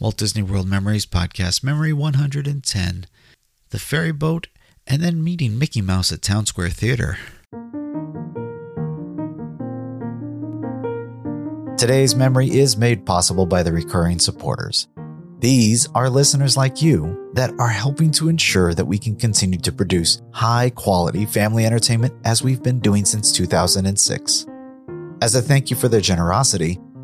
Walt Disney World Memories Podcast, Memory 110, The Ferry Boat, and then meeting Mickey Mouse at Town Square Theater. Today's memory is made possible by the recurring supporters. These are listeners like you that are helping to ensure that we can continue to produce high quality family entertainment as we've been doing since 2006. As a thank you for their generosity,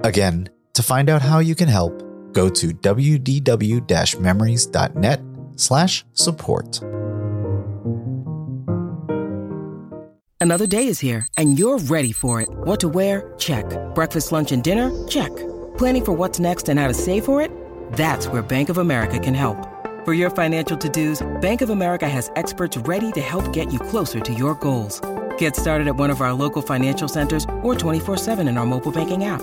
Again, to find out how you can help, go to wdw-memories.net slash support. Another day is here, and you're ready for it. What to wear? Check. Breakfast, lunch, and dinner? Check. Planning for what's next and how to save for it? That's where Bank of America can help. For your financial to-dos, Bank of America has experts ready to help get you closer to your goals. Get started at one of our local financial centers or 24-7 in our mobile banking app.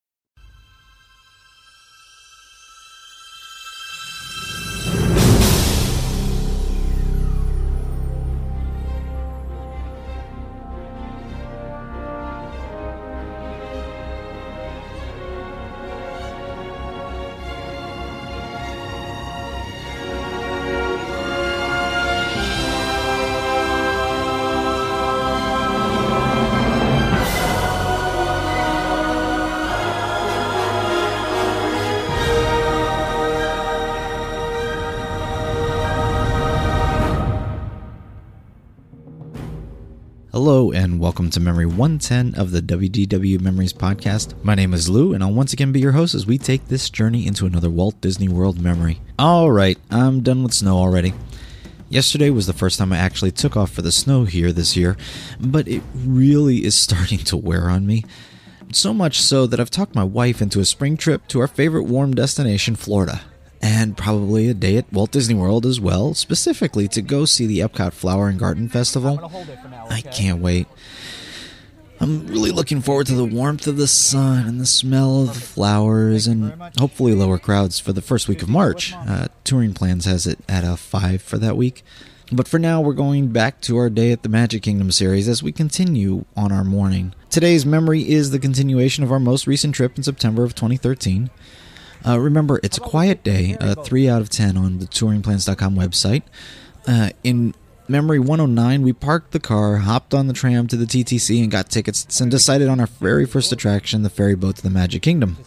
Welcome to Memory 110 of the WDW Memories Podcast. My name is Lou, and I'll once again be your host as we take this journey into another Walt Disney World memory. Alright, I'm done with snow already. Yesterday was the first time I actually took off for the snow here this year, but it really is starting to wear on me. So much so that I've talked my wife into a spring trip to our favorite warm destination, Florida and probably a day at Walt Disney World as well, specifically to go see the Epcot Flower and Garden Festival. Now, okay? I can't wait. I'm really looking forward to the warmth of the sun and the smell of the flowers and hopefully lower crowds for the first week of March. Uh, touring Plans has it at a 5 for that week. But for now, we're going back to our day at the Magic Kingdom series as we continue on our morning. Today's memory is the continuation of our most recent trip in September of 2013. Uh, remember, it's a quiet day, uh, 3 out of 10 on the touringplans.com website. Uh, in Memory 109, we parked the car, hopped on the tram to the TTC, and got tickets, and decided on our very first attraction, the ferry boat to the Magic Kingdom.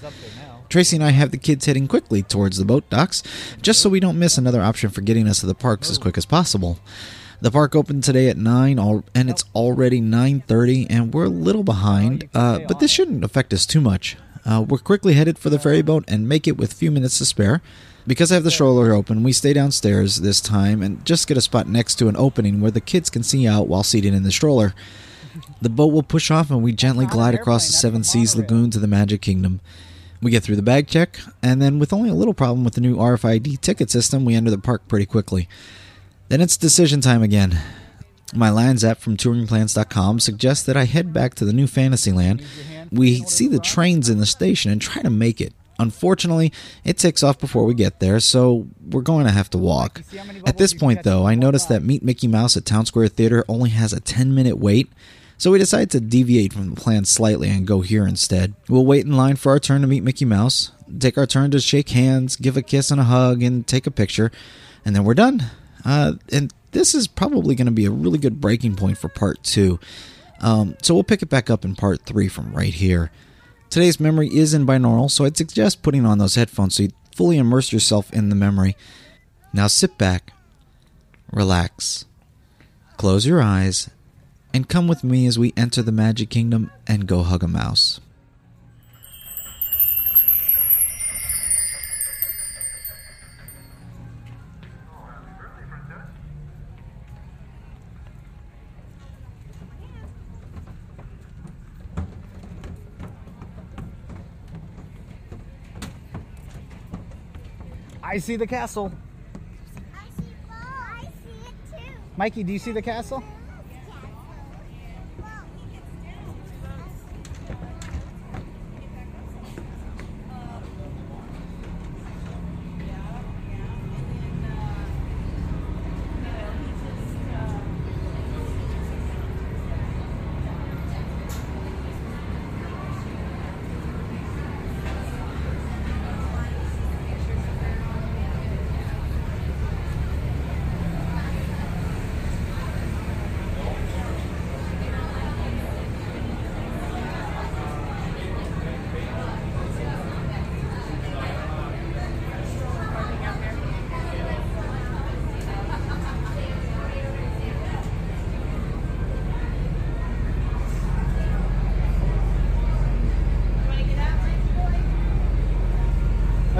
Tracy and I have the kids heading quickly towards the boat docks, just so we don't miss another option for getting us to the parks as quick as possible. The park opened today at 9 and it's already 9:30 and we're a little behind, uh, but this shouldn't affect us too much. Uh, we're quickly headed for the ferry boat and make it with few minutes to spare. Because I have the stroller open, we stay downstairs this time and just get a spot next to an opening where the kids can see out while seated in the stroller. The boat will push off and we gently glide across the Seven Seas Lagoon to the Magic Kingdom. We get through the bag check, and then with only a little problem with the new RFID ticket system, we enter the park pretty quickly. Then it's decision time again. My Lines app from touringplans.com suggests that I head back to the new Fantasyland we see the trains in the station and try to make it. Unfortunately, it takes off before we get there, so we're going to have to walk. At this point, though, I noticed that Meet Mickey Mouse at Town Square Theater only has a 10 minute wait, so we decide to deviate from the plan slightly and go here instead. We'll wait in line for our turn to meet Mickey Mouse, take our turn to shake hands, give a kiss and a hug, and take a picture, and then we're done. Uh, and this is probably going to be a really good breaking point for part two. Um, so we'll pick it back up in part three from right here. Today's memory is in binaural, so I'd suggest putting on those headphones so you fully immerse yourself in the memory. Now sit back, relax, close your eyes, and come with me as we enter the Magic Kingdom and go hug a mouse. I see the castle. I see Bo. I see it too. Mikey, do you see the castle?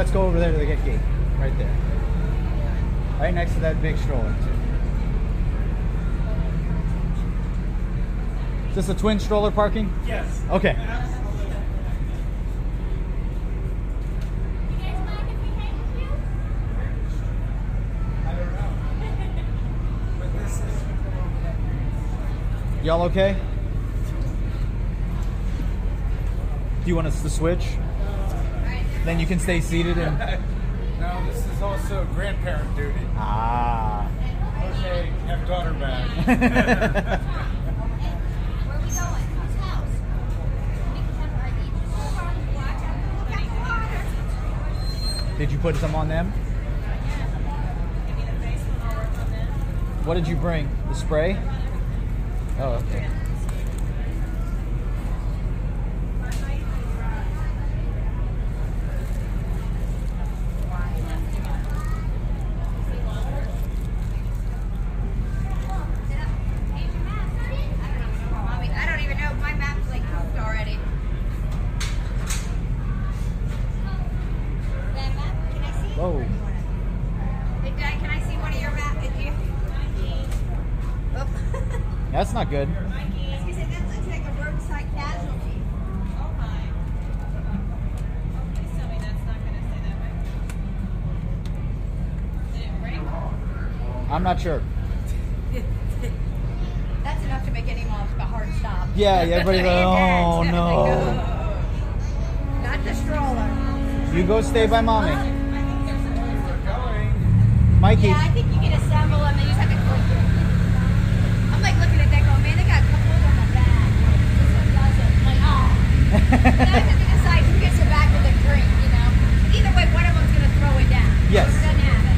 Let's go over there to the gate gate. Right there. Right next to that big stroller. Is this a twin stroller parking? Yes. Okay. You guys mind if we hang with you? I don't know. But this is. Y'all okay? Do you want us to switch? Then you can stay seated and. No, this is also grandparent duty. Ah. Okay, have daughter back. Where are we going? Whose house? We can have our each. Watch out. Look at the water. Did you put some on them? What did you bring? The spray? Oh, okay. Mommy, I don't even know if my map's like moved already. That map? Can I see? Whoa. Hey, Dad, can I see one of your maps? Is you? Oh. That's not good. Excuse me, that looks like a roadside casualty. Oh my. Please tell me that's not gonna say that way. Did it break? I'm not sure. That's enough to make any mom a hard stop. Yeah, yeah, everybody oh Dad's no. Not the stroller. You go stay by mommy. Mikey. Yeah, I think you can assemble them. They just have to click it. I'm like looking at that going, man, they got a couple of them on the back. This one doesn't. I'm like, oh. Now I have to decide who gets it back with a drink, you know? Either way, one of them's going to throw it down. Yes. Whoever doesn't have it.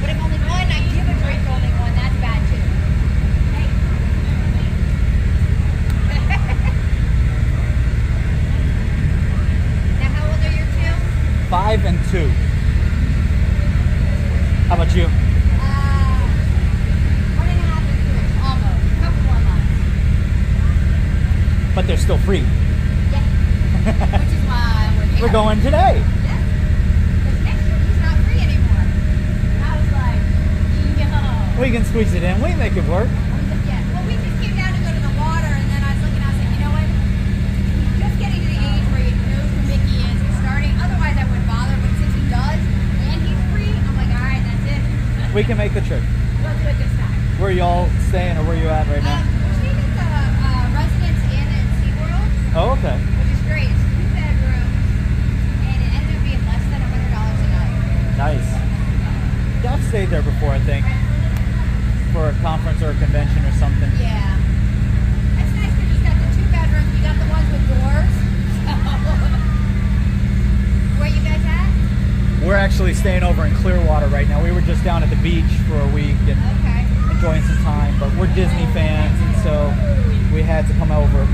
But if only one, I give a drink to only one. That's bad too. Hey. now, how old are your two? Five and two. How about you? Uh, one and a half and two, almost. Couple more months. But they're still free. Yeah. Which is why we're here. We're going today. Yeah. 'Cause next year he's not free anymore. And I was like, yo. We can squeeze it in. We make it work. Yeah. Well, we just came down to go to the water, and then I was looking. I was like, you know what? He's just getting to the age where he knows who Mickey is. He's starting. Otherwise, I wouldn't bother. But since he does, and he's free, I'm like, all right, that's it. We can make the trip. We'll do it this time. Where y'all staying or where you at right Um, now? we're staying at the uh, Residence Inn at SeaWorld. Oh, okay. which is great. It's two bedrooms, and it ended up being less than hundred dollars a night. Nice. Yeah, I've stayed there before, I think. For a conference or a convention or something. Yeah, We're actually staying over in Clearwater right now. We were just down at the beach for a week and okay. enjoying some time, but we're Disney fans, and so we had to come over.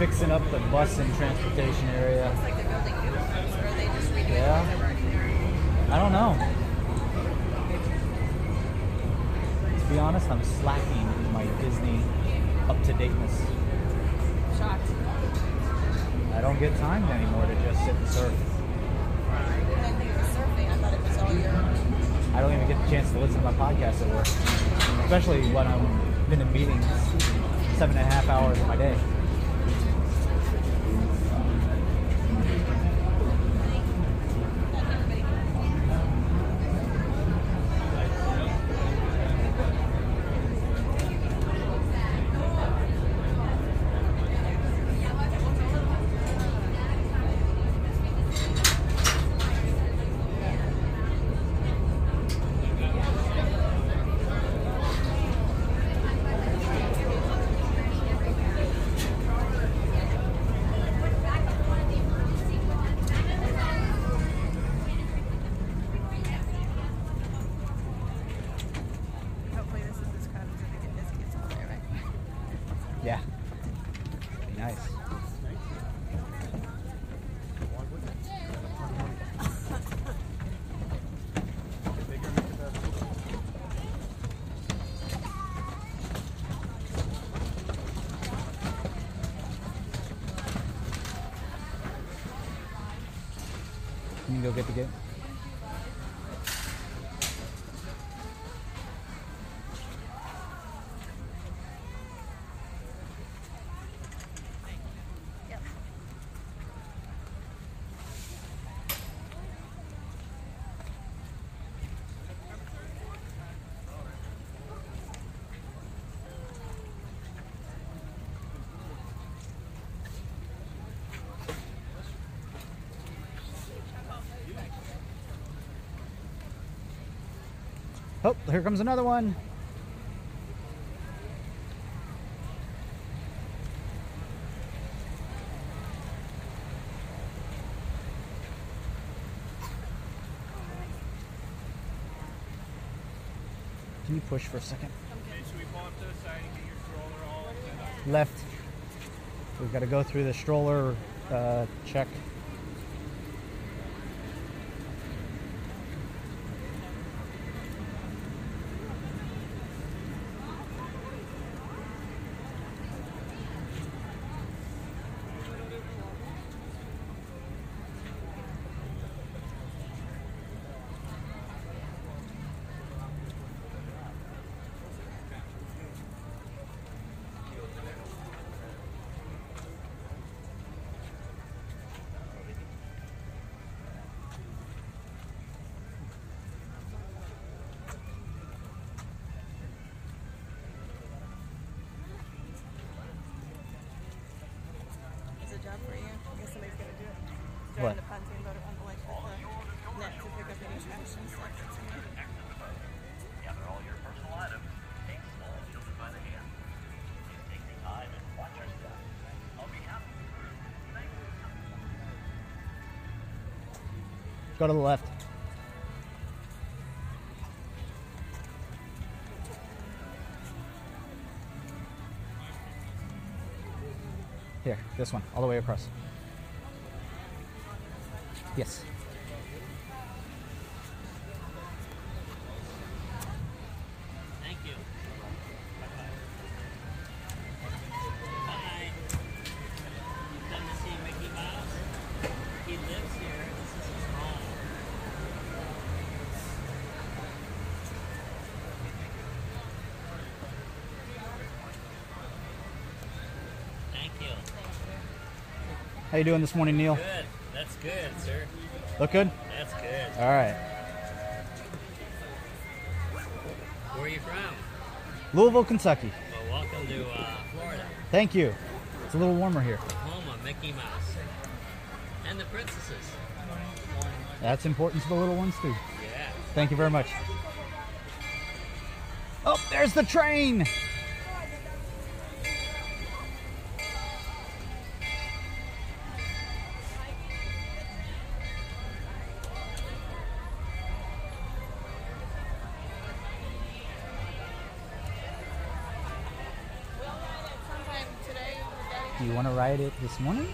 fixing up the bus and transportation area. Yeah. I don't know. To be honest, I'm slacking in my Disney up-to-dateness. Shocked. I don't get time anymore to just sit and surf. I don't even get the chance to listen to my podcast at work, especially when I'm in meetings, seven and a half hours of my day. Gate. Oh, here comes another one. Can you push for a second? should we pull up to the side and get your stroller all set up? Left. We've got to go through the stroller uh, check. It's a job for you. I guess somebody's gonna do it. What? Drive the pontoon boat around the lake with the net to and stuff. Gather all your personal items. Take small children by the hand. Take the time and watch crew, thank you. Go to the left. Here, this one, all the way across. Yes. You doing this morning, Neil? Good. That's good, sir. Look good? That's good. All right. Where are you from? Louisville, Kentucky. Well, welcome to uh, Florida, Thank you. It's a little warmer here. home of Mickey Mouse and the princesses. That's important to the little ones too. Yeah. Thank you very much. Oh, there's the train. Want to ride it this morning?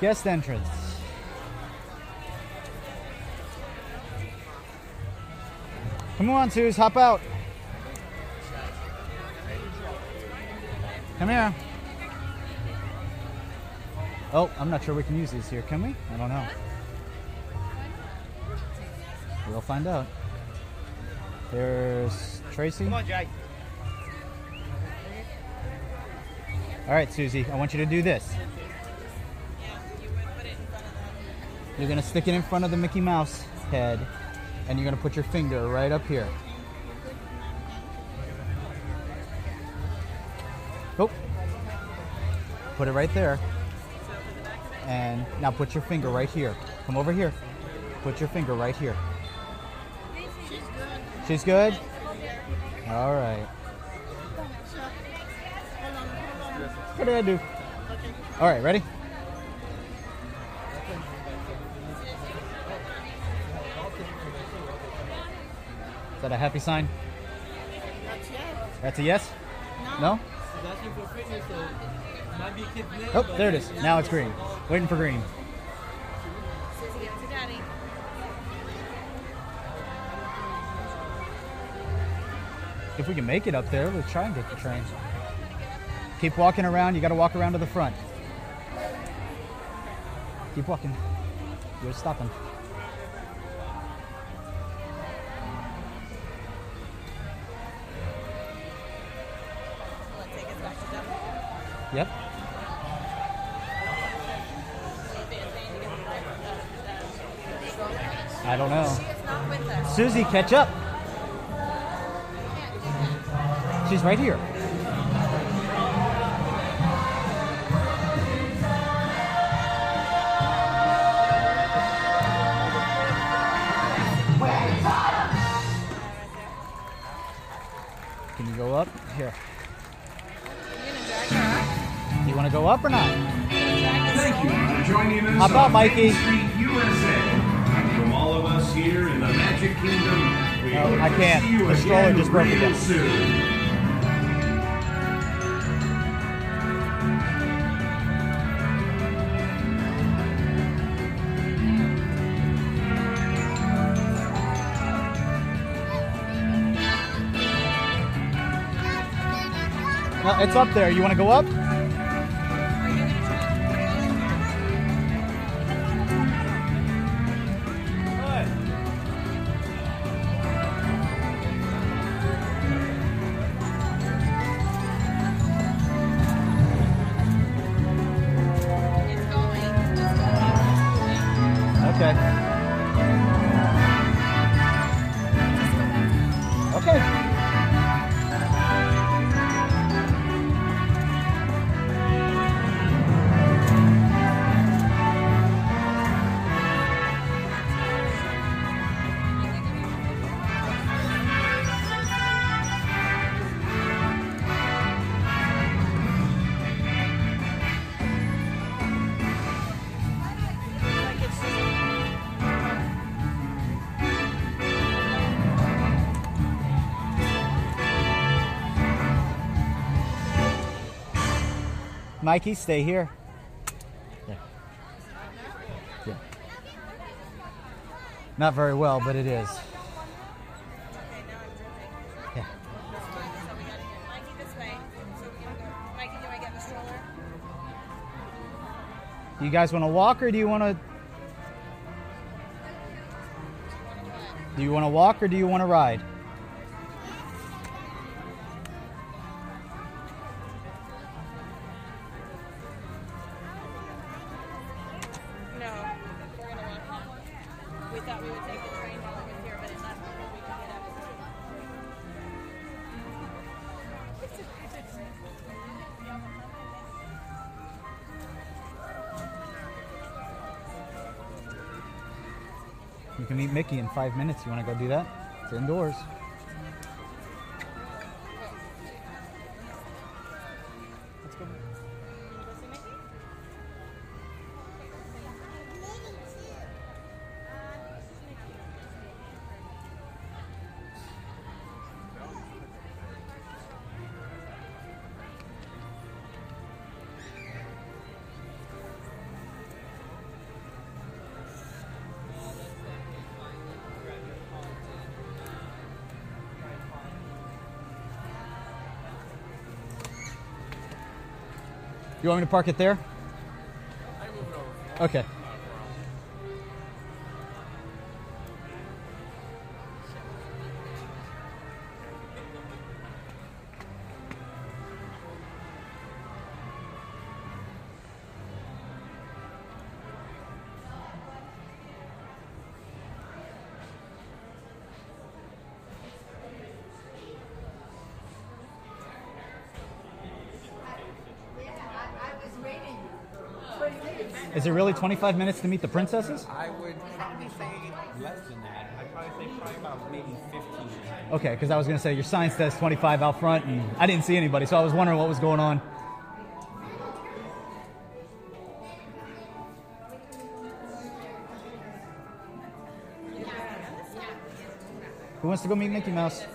Guest entrance. Come on, Suze, hop out. Come here. Oh, I'm not sure we can use these here, can we? I don't know. We'll find out. There's Tracy. Come on, Jay. All right, Susie, I want you to do this. You're gonna stick it in front of the Mickey Mouse head, and you're gonna put your finger right up here. Oh, put it right there. And now put your finger right here. Come over here. Put your finger right here. She's good. All right. What did I do? All right, ready? Is that a happy sign? That's a yes? No? Oh, there it is. Now it's green. Waiting for green. Susie, give it to Daddy. If we can make it up there, let's try and get the train. Keep walking around. You got to walk around to the front. Keep walking. You're stopping. Yep. I don't know. Susie, catch up. She's right here. Go up or not? Thank you for joining us How about on Mikey? Street, USA. From all of us here in the Magic Kingdom, we No, I can't. see you The stroller just broke again. soon. It's up there. You want to go up? Okay. Mikey, stay here. Yeah. Yeah. Not very well, but it is. You guys want to walk or do you want to? Do you want to walk or do you want to ride? We thought we would take the train while we were here, but we can get of. You can meet Mickey in five minutes. You want to go do that? It's indoors. You want me to park it there? Okay. Is it really 25 minutes to meet the princesses? I would probably say less than that. I'd probably say probably about maybe 15. Okay, because I was going to say your sign says 25 out front, and I didn't see anybody, so I was wondering what was going on. Who wants to go meet Mickey Mouse?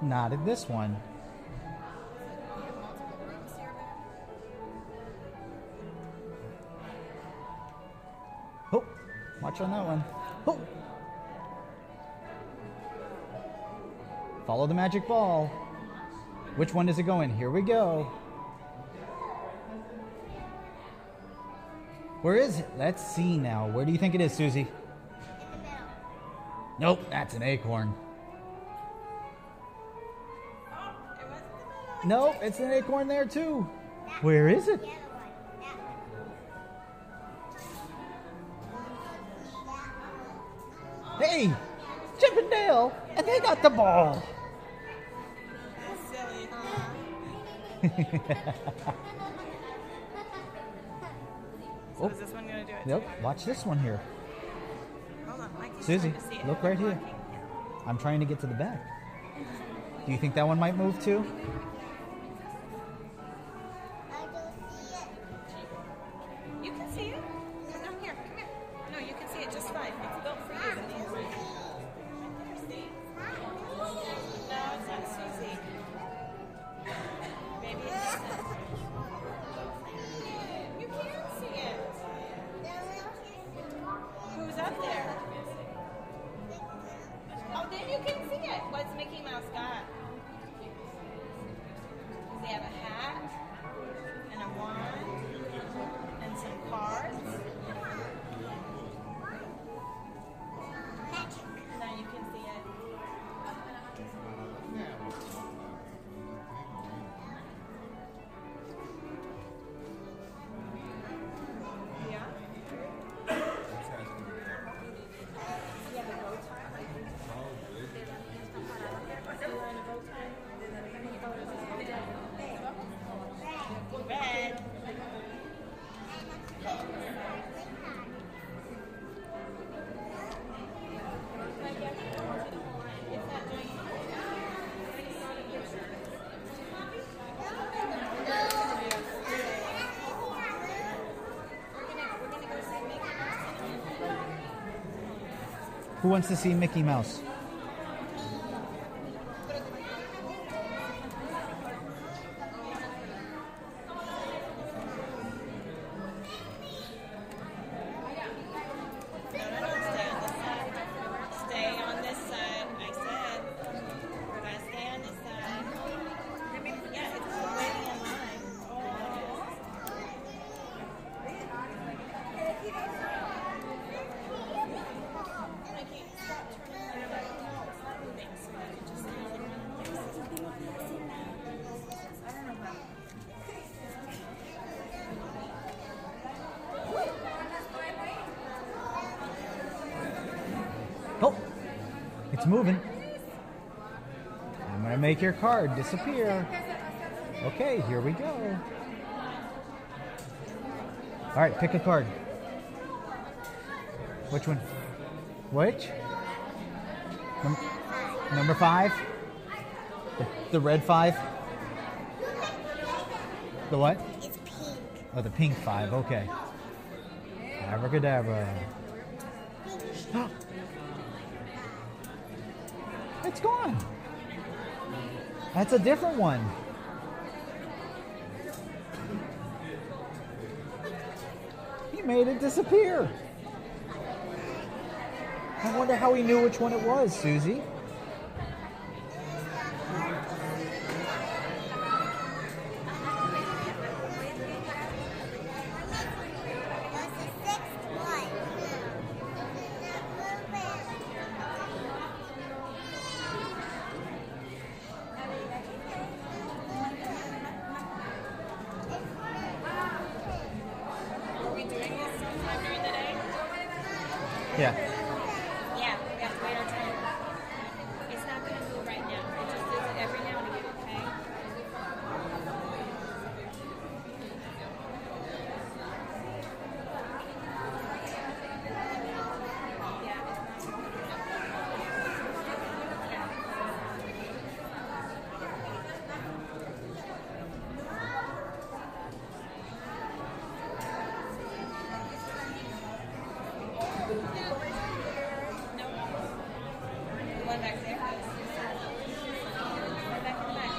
Not at this one. Watch on that one. Oh. Follow the magic ball. Which one does it go in? Here we go. Where is it? Let's see now. Where do you think it is, Susie? Nope, that's an acorn. Nope, it's an acorn there too. Where is it? Hey, Chip and Dale, and they got the ball. Silly, huh? So Oh. is this one gonna do it? Nope, watch this one here. Hold on, Susie, trying to see it. look right here. I'm trying to get to the back. Do you think that one might move too? Who wants to see Mickey Mouse? It's moving. I'm gonna make your card disappear. Okay, here we go. All right, pick a card. Which one? Which? Num- number five? The, the red five? The what? It's pink. Oh, the pink five. Okay. Abracadabra. It's gone. That's a different one. He made it disappear. I wonder how he knew which one it was, Susie. That's the sixth one. Are we doing this sometime during the day? Yeah. Yeah, we have to wait our turn. It's not gonna move right now. It just does it every now and again, okay? One back there. One back in the back.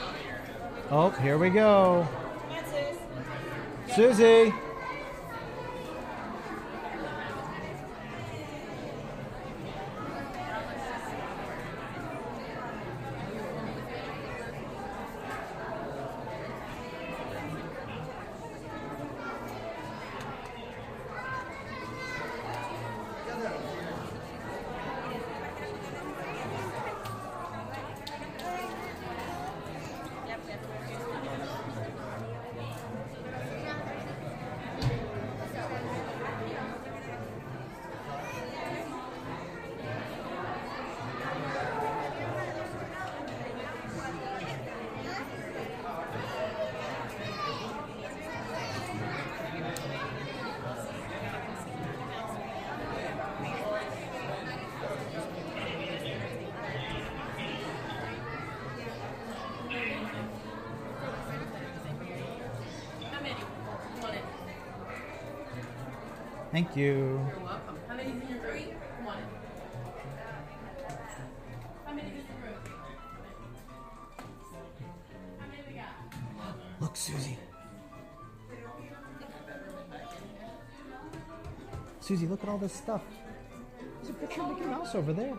Oh, here we go. Come on, Sus. Susie. Thank you. You're welcome. How many's in your room? One. How many is in the room? How many we got? Look, Susie. Susie, look at all this stuff. There's a picture of Mickey Mouse over there.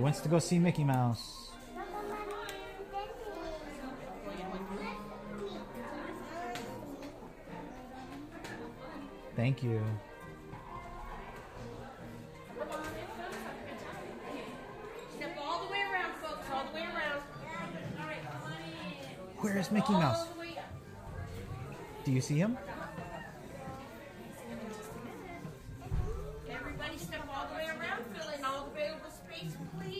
Who wants to go see Mickey Mouse? Thank you. Step all the way around, folks. All the way around. All right, come on in. Where is Mickey Mouse? All the way up. Do you see him? Space, please.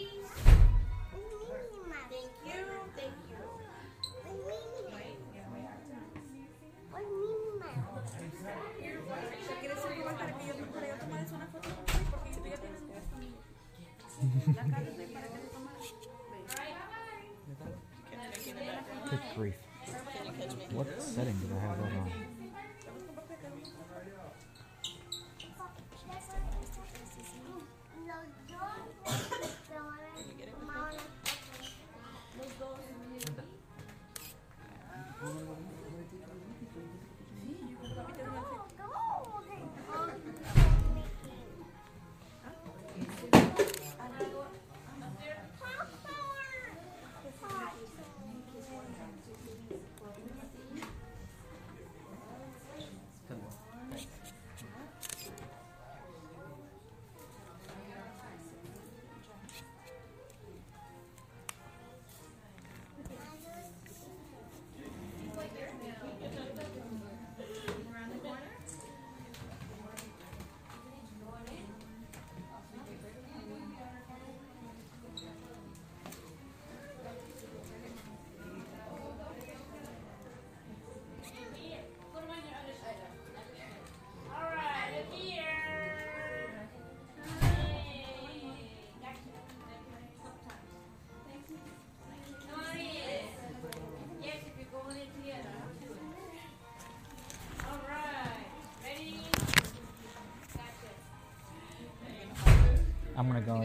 I'm gonna go. Come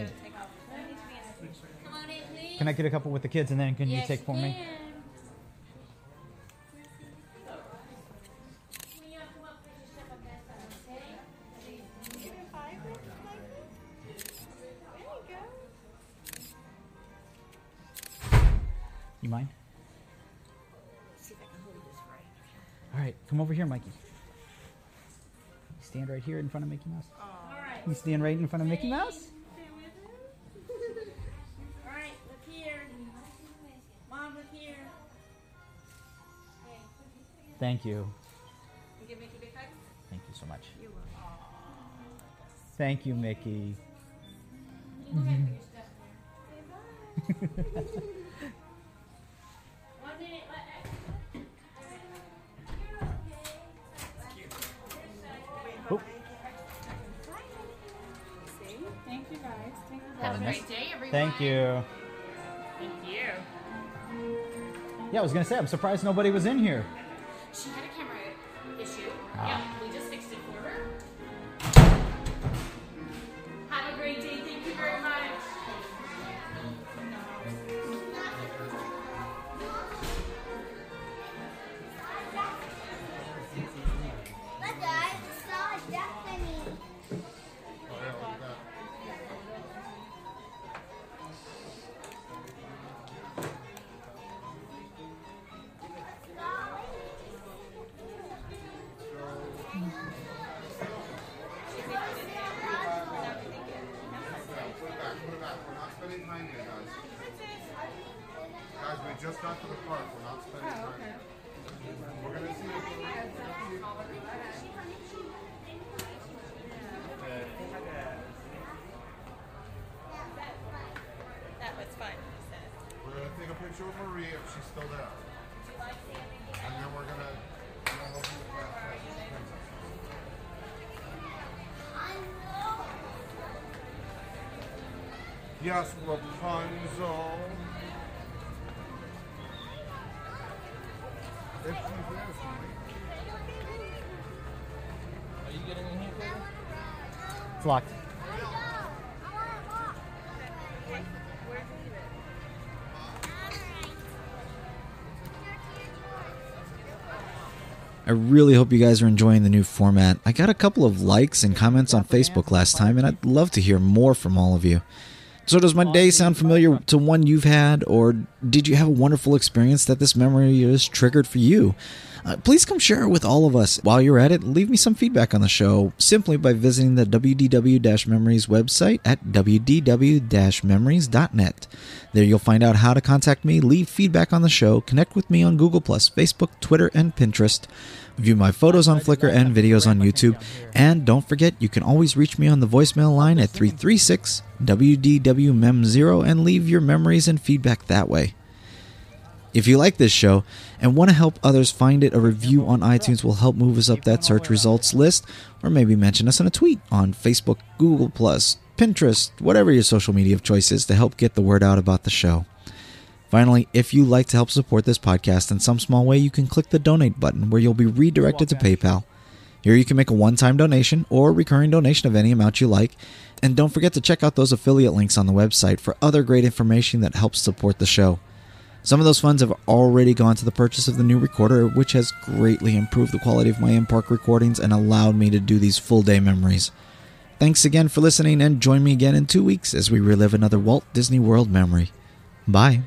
on in. Can I get a couple with the kids and then can you take for me? you come up, please step up that side, okay? You mind? All right, come over here, Mikey. Stand right here in front of Mickey Mouse. All right. You stand right in front of Mickey Mouse. Thank you. You give Mickey a big hug? Thank you so much. Thank you, Mickey. Mm-hmm. One minute, let Oh, Thank you guys. Thank you Have a great day, everyone. thank you. Thank you. Yeah, I was gonna say I'm surprised nobody was in here. A Marie if she's still there. And then we're gonna. pass. Yes, Rapunzel. I really hope you guys are enjoying the new format. I got a couple of likes and comments on Facebook last time, and I'd love to hear more from all of you. So, does my day sound familiar to one you've had, or did you have a wonderful experience that this memory is triggered for you? Uh, please come share it with all of us. While you're at it, leave me some feedback on the show simply by visiting the WDW Memories website at wdw memories.net. There you'll find out how to contact me, leave feedback on the show, connect with me on Google, Facebook, Twitter, and Pinterest. View my photos on Flickr and videos on YouTube. And don't forget, you can always reach me on the voicemail line at 336 WDW Mem0 and leave your memories and feedback that way. If you like this show and want to help others find it, a review on iTunes will help move us up that search results list, or maybe mention us in a tweet on Facebook, Google, Pinterest, whatever your social media of choice is to help get the word out about the show. Finally, if you'd like to help support this podcast in some small way, you can click the donate button where you'll be redirected to PayPal. Here you can make a one time donation or recurring donation of any amount you like. And don't forget to check out those affiliate links on the website for other great information that helps support the show. Some of those funds have already gone to the purchase of the new recorder, which has greatly improved the quality of my in park recordings and allowed me to do these full day memories. Thanks again for listening, and join me again in two weeks as we relive another Walt Disney World memory. Bye.